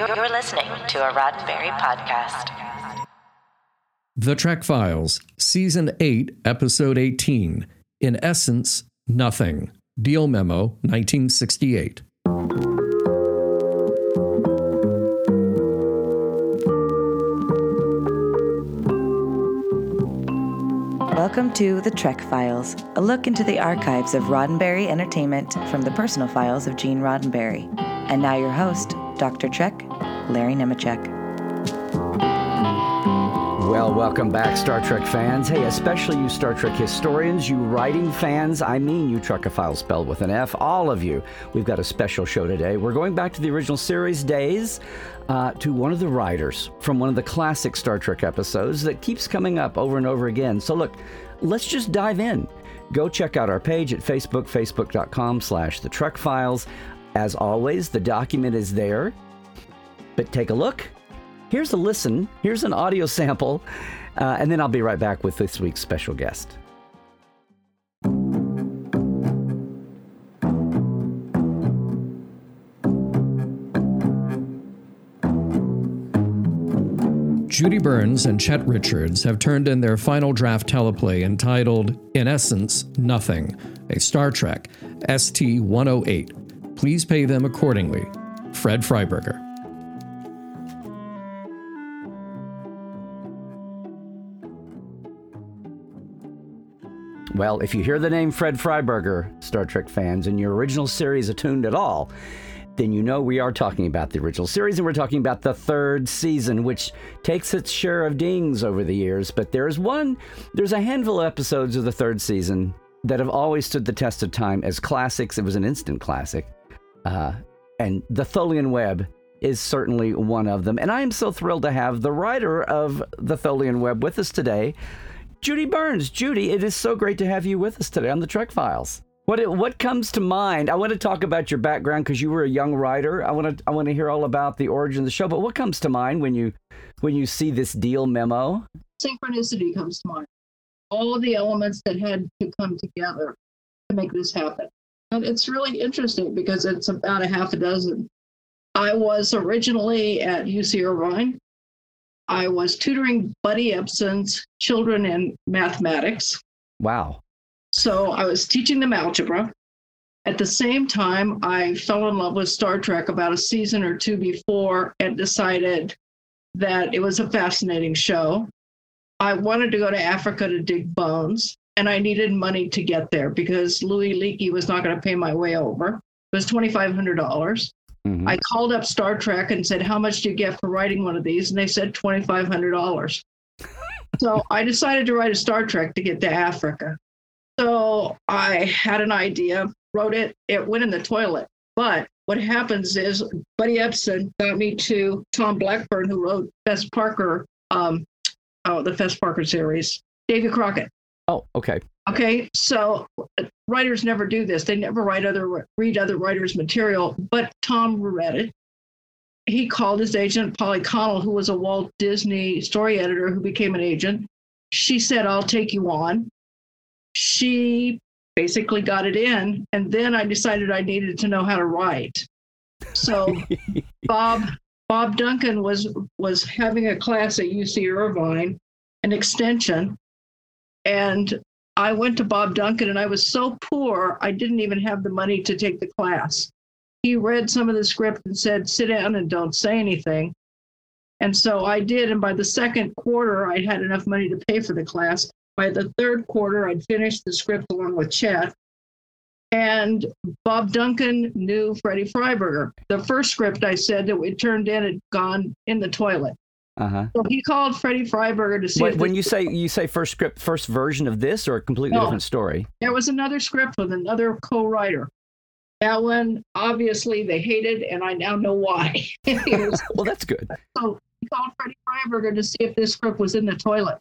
You're listening to a Roddenberry podcast. The Trek Files, Season 8, Episode 18. In essence, nothing. Deal Memo, 1968. Welcome to The Trek Files, a look into the archives of Roddenberry Entertainment from the personal files of Gene Roddenberry. And now your host, Dr. Trek, Larry Nemecek. Well, welcome back, Star Trek fans. Hey, especially you Star Trek historians, you writing fans, I mean you Trekophiles spelled with an F, all of you. We've got a special show today. We're going back to the original series days uh, to one of the writers from one of the classic Star Trek episodes that keeps coming up over and over again. So look, let's just dive in. Go check out our page at Facebook, facebook.com slash the Trek Files. As always, the document is there. But take a look. Here's a listen. Here's an audio sample. Uh, and then I'll be right back with this week's special guest. Judy Burns and Chet Richards have turned in their final draft teleplay entitled, In Essence, Nothing, a Star Trek ST 108. Please pay them accordingly. Fred Freiberger. Well, if you hear the name Fred Freiberger, Star Trek fans, and your original series attuned at all, then you know we are talking about the original series and we're talking about the third season, which takes its share of dings over the years. But there's one, there's a handful of episodes of the third season that have always stood the test of time as classics. It was an instant classic. Uh, and The Tholian Web is certainly one of them. And I am so thrilled to have the writer of The Tholian Web with us today. Judy Burns. Judy, it is so great to have you with us today on the Trek Files. What what comes to mind? I want to talk about your background because you were a young writer. I want to I want to hear all about the origin of the show. But what comes to mind when you when you see this deal memo? Synchronicity comes to mind. All the elements that had to come together to make this happen. And it's really interesting because it's about a half a dozen. I was originally at UC Irvine I was tutoring Buddy Ebsen's children in mathematics. Wow. So I was teaching them algebra. At the same time, I fell in love with Star Trek about a season or two before and decided that it was a fascinating show. I wanted to go to Africa to dig bones, and I needed money to get there because Louis Leakey was not going to pay my way over. It was $2,500. Mm-hmm. I called up Star Trek and said, How much do you get for writing one of these? And they said $2,500. so I decided to write a Star Trek to get to Africa. So I had an idea, wrote it, it went in the toilet. But what happens is Buddy Ebsen got me to Tom Blackburn, who wrote Fess Parker, um, oh, the Fess Parker series, Davy Crockett. Oh, okay. Okay, so uh, writers never do this. They never write other read other writers' material. But Tom read it. He called his agent Polly Connell, who was a Walt Disney story editor who became an agent. She said, "I'll take you on." She basically got it in, and then I decided I needed to know how to write. So Bob Bob Duncan was was having a class at UC Irvine, an extension, and I went to Bob Duncan and I was so poor, I didn't even have the money to take the class. He read some of the script and said, sit down and don't say anything. And so I did. And by the second quarter, I had enough money to pay for the class. By the third quarter, I'd finished the script along with Chet. And Bob Duncan knew Freddie Freiberger. The first script I said that we turned in had gone in the toilet. Uh-huh. So he called Freddie Freiberger to see. When, when you say you say first script, first version of this, or a completely no, different story? There was another script with another co-writer. That one, obviously, they hated, and I now know why. was, well, that's good. So he called Freddie Freiberger to see if this script was in the toilet,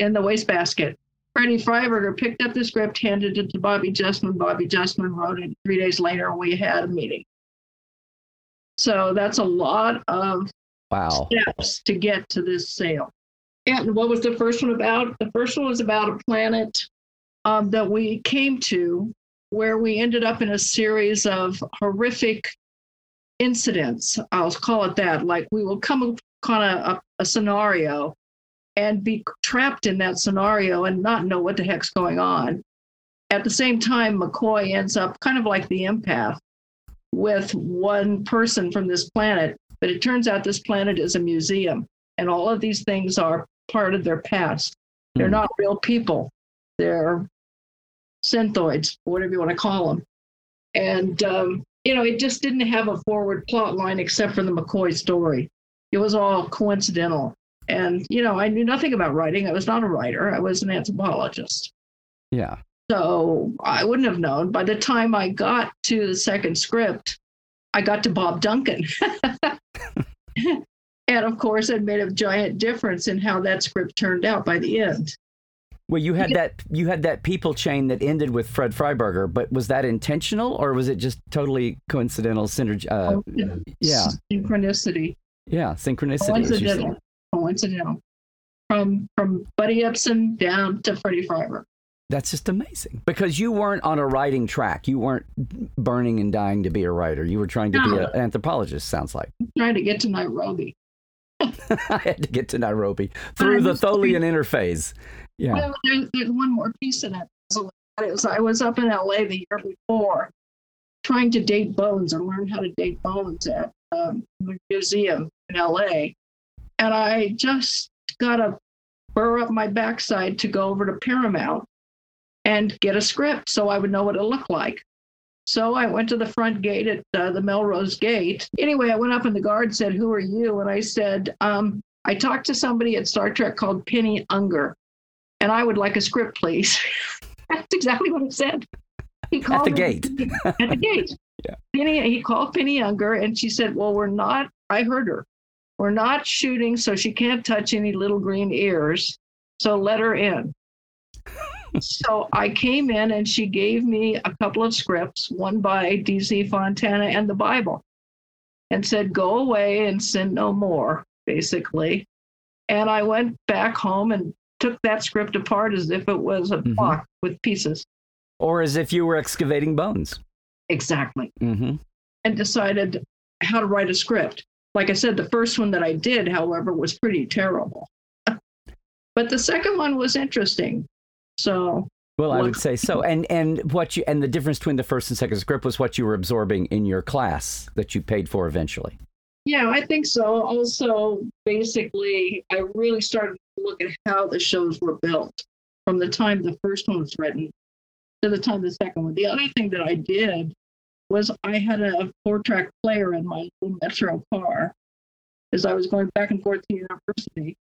in the wastebasket. Freddie Freiberger picked up the script, handed it to Bobby Justman. Bobby Justman wrote it. Three days later, we had a meeting. So that's a lot of wow. steps to get to this sale. And what was the first one about? The first one was about a planet um, that we came to where we ended up in a series of horrific incidents. I'll call it that. Like we will come kind of a, a scenario and be trapped in that scenario and not know what the heck's going on. At the same time, McCoy ends up kind of like the empath with one person from this planet, but it turns out this planet is a museum and all of these things are part of their past. They're Hmm. not real people. They're synthoids, whatever you want to call them. And um, you know, it just didn't have a forward plot line except for the McCoy story. It was all coincidental. And you know, I knew nothing about writing. I was not a writer. I was an anthropologist. Yeah. So I wouldn't have known. By the time I got to the second script, I got to Bob Duncan. and of course, it made a giant difference in how that script turned out by the end. Well, you had that you had that people chain that ended with Fred Freiberger, but was that intentional or was it just totally coincidental synergy? Uh, yeah, Synchronicity. yeah, synchronicity. as you said. Coincidental. Coincidental. From from Buddy Ebsen down to Freddie Freiberg. That's just amazing because you weren't on a writing track. You weren't burning and dying to be a writer. You were trying to be No. a, an anthropologist. Sounds like Trying to get to Nairobi. I had to get to Nairobi through the Tholian interphase. Yeah. Well, there's, there's one more piece in. So it was, I was up in LA the year before trying to date bones and learn how to date bones at um, the museum in LA. And I just got to burr up my backside to go over to Paramount and get a script so I would know what it looked like. So I went to the front gate at uh, the Melrose Gate. Anyway, I went up and the guard said, Who are you? And I said, um, I talked to somebody at Star Trek called Penny Unger and I would like a script, please. That's exactly what I said. He called the me- gate. at the gate. Yeah. Penny, he called Penny Unger, and she said, "Well, we're not." I heard her. We're not shooting, so she can't touch any little green ears. So let her in. So I came in, and she gave me a couple of scripts, one by D.C. Fontana and the Bible, and said, "Go away and sin no more." Basically, and I went back home and took that script apart as if it was a Mhm. block with pieces. Or as if you were excavating bones. Exactly. hmm and decided how to write a script. Like I said, the first one that I did, however, was pretty terrible. but the second one was interesting. So, Well, I would say so. And and what you and the difference between the first and second script was what you were absorbing in your class that you paid for eventually. yeah, I think so. Also, basically, I really started to look at how the shows were built from the time the first one was written to the time the second one. The other thing that I did was I had a four track player in my little Metro car as I was going back and forth to university.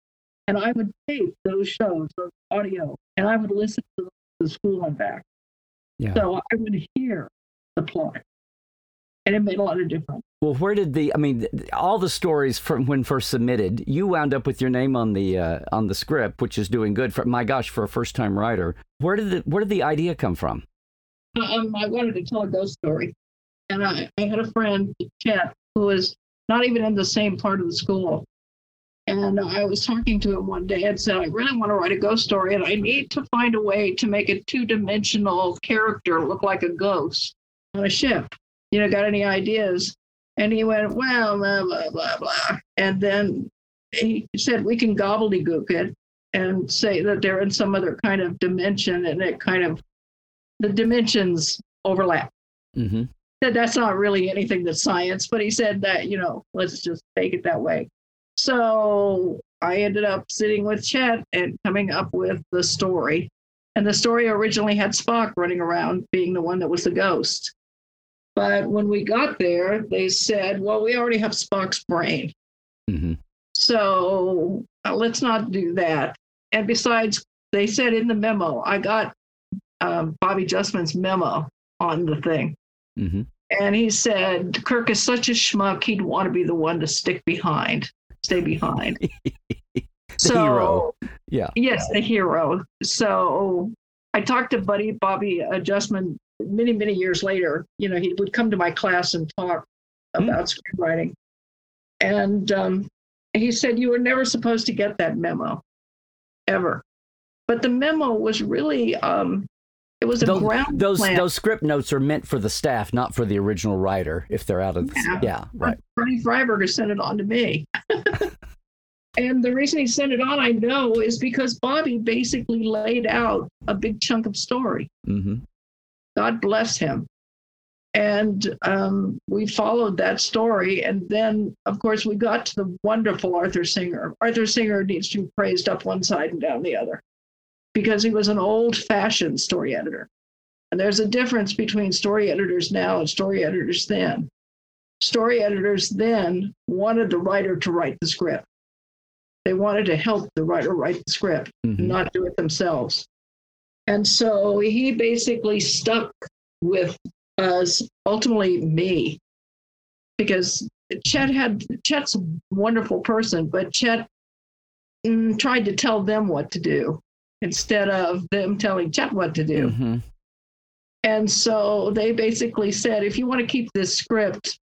And I would tape those shows, those audio, and I would listen to the school and back. Yeah. So I would hear the plot. And it made a lot of difference. Well, where did the? I mean, all the stories from when first submitted, you wound up with your name on the uh, on the script, which is doing good. For my gosh, for a first time writer, where did the where did the idea come from? um, I wanted to tell a ghost story. And I, I had a friend, Chet, who was not even in the same part of the school. And I was talking to him one day and said, I really want to write a ghost story, and I need to find a way to make a two dimensional character look like a ghost on a ship. You know, got any ideas? And he went, Well, blah, blah, blah, blah. And then he said, We can gobbledygook it and say that they're in some other kind of dimension, and it kind of the dimensions overlap. Mm-hmm. Said that's not really anything that's science, but he said that, you know, let's just take it that way. So I ended up sitting with Chet and coming up with the story. And the story originally had Spock running around being the one that was the ghost. But when we got there, they said, well, we already have Spock's brain. Mm-hmm. So uh, let's not do that. And besides, they said in the memo, I got um, Bobby Justman's memo on the thing. Mm-hmm. And he said, Kirk is such a schmuck, he'd want to be the one to stick behind, stay behind. The hero. Yeah. Yes, the hero. So I talked to Buddy Bobby Justman many, many years later. You know, he would come to my class and talk Hmm. about screenwriting. And um, he said, You were never supposed to get that memo, ever. But the memo was really, um, It was a those, ground those plan. those script notes are meant for the staff, not for the original writer. If they're out of the, Yeah. yeah, right. Freddie Freiberger sent it on to me. and the reason he sent it on, I know, is because Bobby basically laid out a big chunk of story. hmm God bless him. And um, we followed that story. And then, of course, we got to the wonderful Arthur Singer. Arthur Singer needs to be praised up one side and down the other because he was an old fashioned story editor. And there's a difference between story editors now and story editors then. Story editors then wanted the writer to write the script, they wanted to help the writer write the script Mhm. not do it themselves. And so he basically stuck with us, ultimately me, because Chet had Chet's a wonderful person, but Chet mm, tried to tell them what to do instead of them telling Chet what to do. hmm And so they basically said, if you want to keep this script,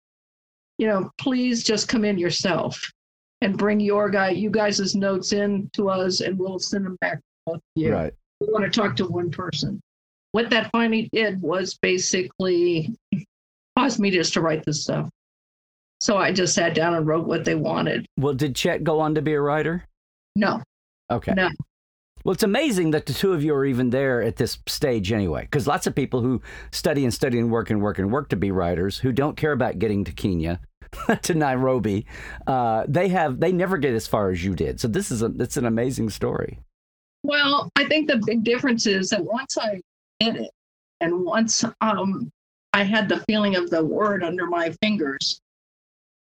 you know, please just come in yourself and bring your guy, you guys' notes in to us, and we'll send them back to you. Right. We want to talk to one person. What that finally did was basically caused me just to write this stuff. So I just sat down and wrote what they wanted. Well, did Chet go on to be a writer? No, Okay. no. Well, it's amazing that the two of you are even there at this stage anyway, because lots of people who study and study and work and work and work to be writers who don't care about getting to Kenya, to Nairobi, uh, they have they never get as far as you did. So this is a it's an amazing story. Well, I think the big difference is that once I did it, and once um, I had the feeling of the word under my fingers,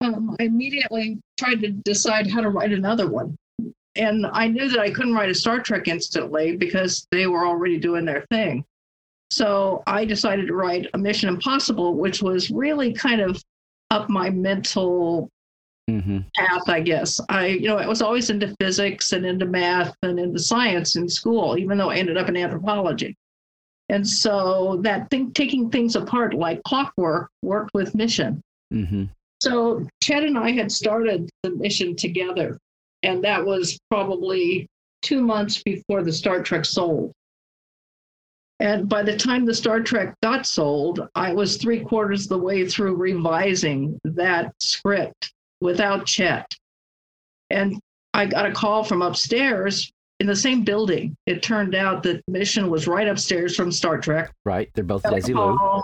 um, I immediately tried to decide how to write another one. And I knew that I couldn't write a Star Trek instantly because they were already doing their thing. So I decided to write a Mission Impossible, which was really kind of up my mental hmm path, I guess. I, you know, I was always into physics and into math and into science in school, even though I ended up in anthropology. And so that thing, taking things apart like clockwork worked with mission. hmm So Chad and I had started the mission together, and that was probably two months before the Star Trek sold. And by the time the Star Trek got sold, I was three quarters of the way through revising that script without Chet. And I got a call from upstairs in the same building. It turned out that Mission was right upstairs from Star Trek. Right. They're both Desilu.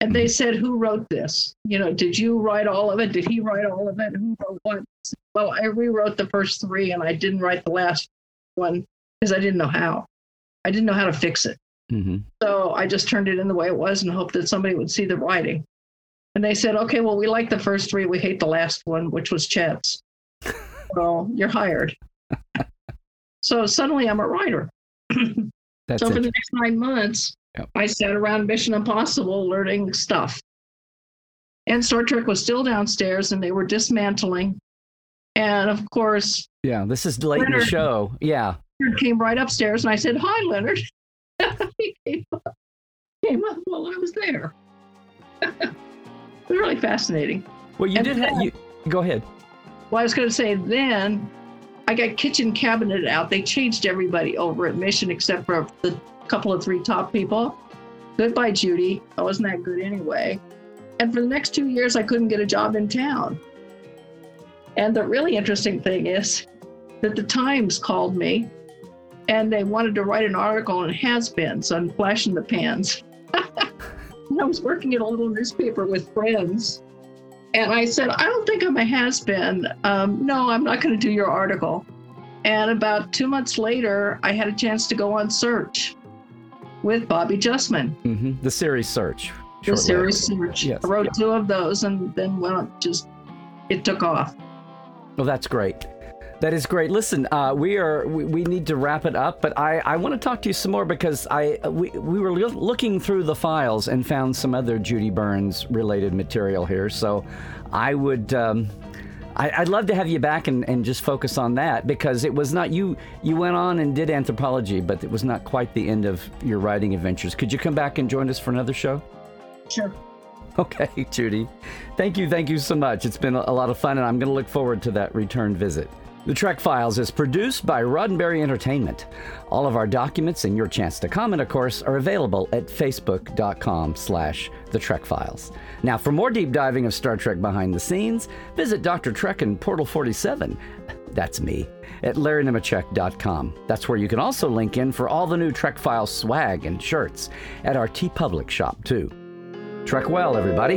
And they said, Who wrote this? You know, did you write all of it? Did he write all of it? Who wrote what? Well, I rewrote the first three and I didn't write the last one because I didn't know how. I didn't know how to fix it. hmm So I just turned it in the way it was and hoped that somebody would see the writing. And they said, okay, well, we like the first three. We hate the last one, which was Chet's. well, you're hired. so suddenly I'm a writer. That's so for the next nine months, Yep. I sat around Mission Impossible learning stuff. And Star Trek was still downstairs and they were dismantling. And of course, Yeah. This is late in the show. Yeah. Leonard came right upstairs and I said, Hi, Leonard. he came up, came up while I was there. it was really fascinating. Well, you And did. Ha- then- you go ahead. Well, I was going to say then I got kitchen cabinet out. They changed everybody over at Mission except for the couple of three top people. Goodbye, Judy. I wasn't that good anyway. And for the next two years, I couldn't get a job in town. And the really interesting thing is that the Times called me and they wanted to write an article on has-beens on Flash in the Pans. I was working at a little newspaper with friends and I said, I don't think I'm a has been. Um, no, I'm not going to do your article. And about two months later, I had a chance to go on search with Bobby Justman, hmm The series search. the series search. Yes. I wrote two of those and then went on, just, it took off. Well, that's great. That is great. Listen, uh, we are we, we need to wrap it up, but I, I want to talk to you some more because I we, we were loo- looking through the files and found some other Judy Burns related material here. So I would um, I, I'd love to have you back and, and just focus on that because it was not you you went on and did anthropology, but it was not quite the end of your writing adventures. Could you come back and join us for another show? Sure. Okay, Judy. Thank you, thank you so much. It's been a lot of fun, and I'm going to look forward to that return visit. The Trek Files is produced by Roddenberry Entertainment. All of our documents and your chance to comment, of course, are available at facebook.com slash the Trek Files. Now, for more deep diving of Star Trek behind the scenes, visit Dr. Trek and Portal 47. That's me at larrynemecek.com. That's where you can also link in for all the new Trek Files swag and shirts at our TeePublic shop, too. Trek well, everybody.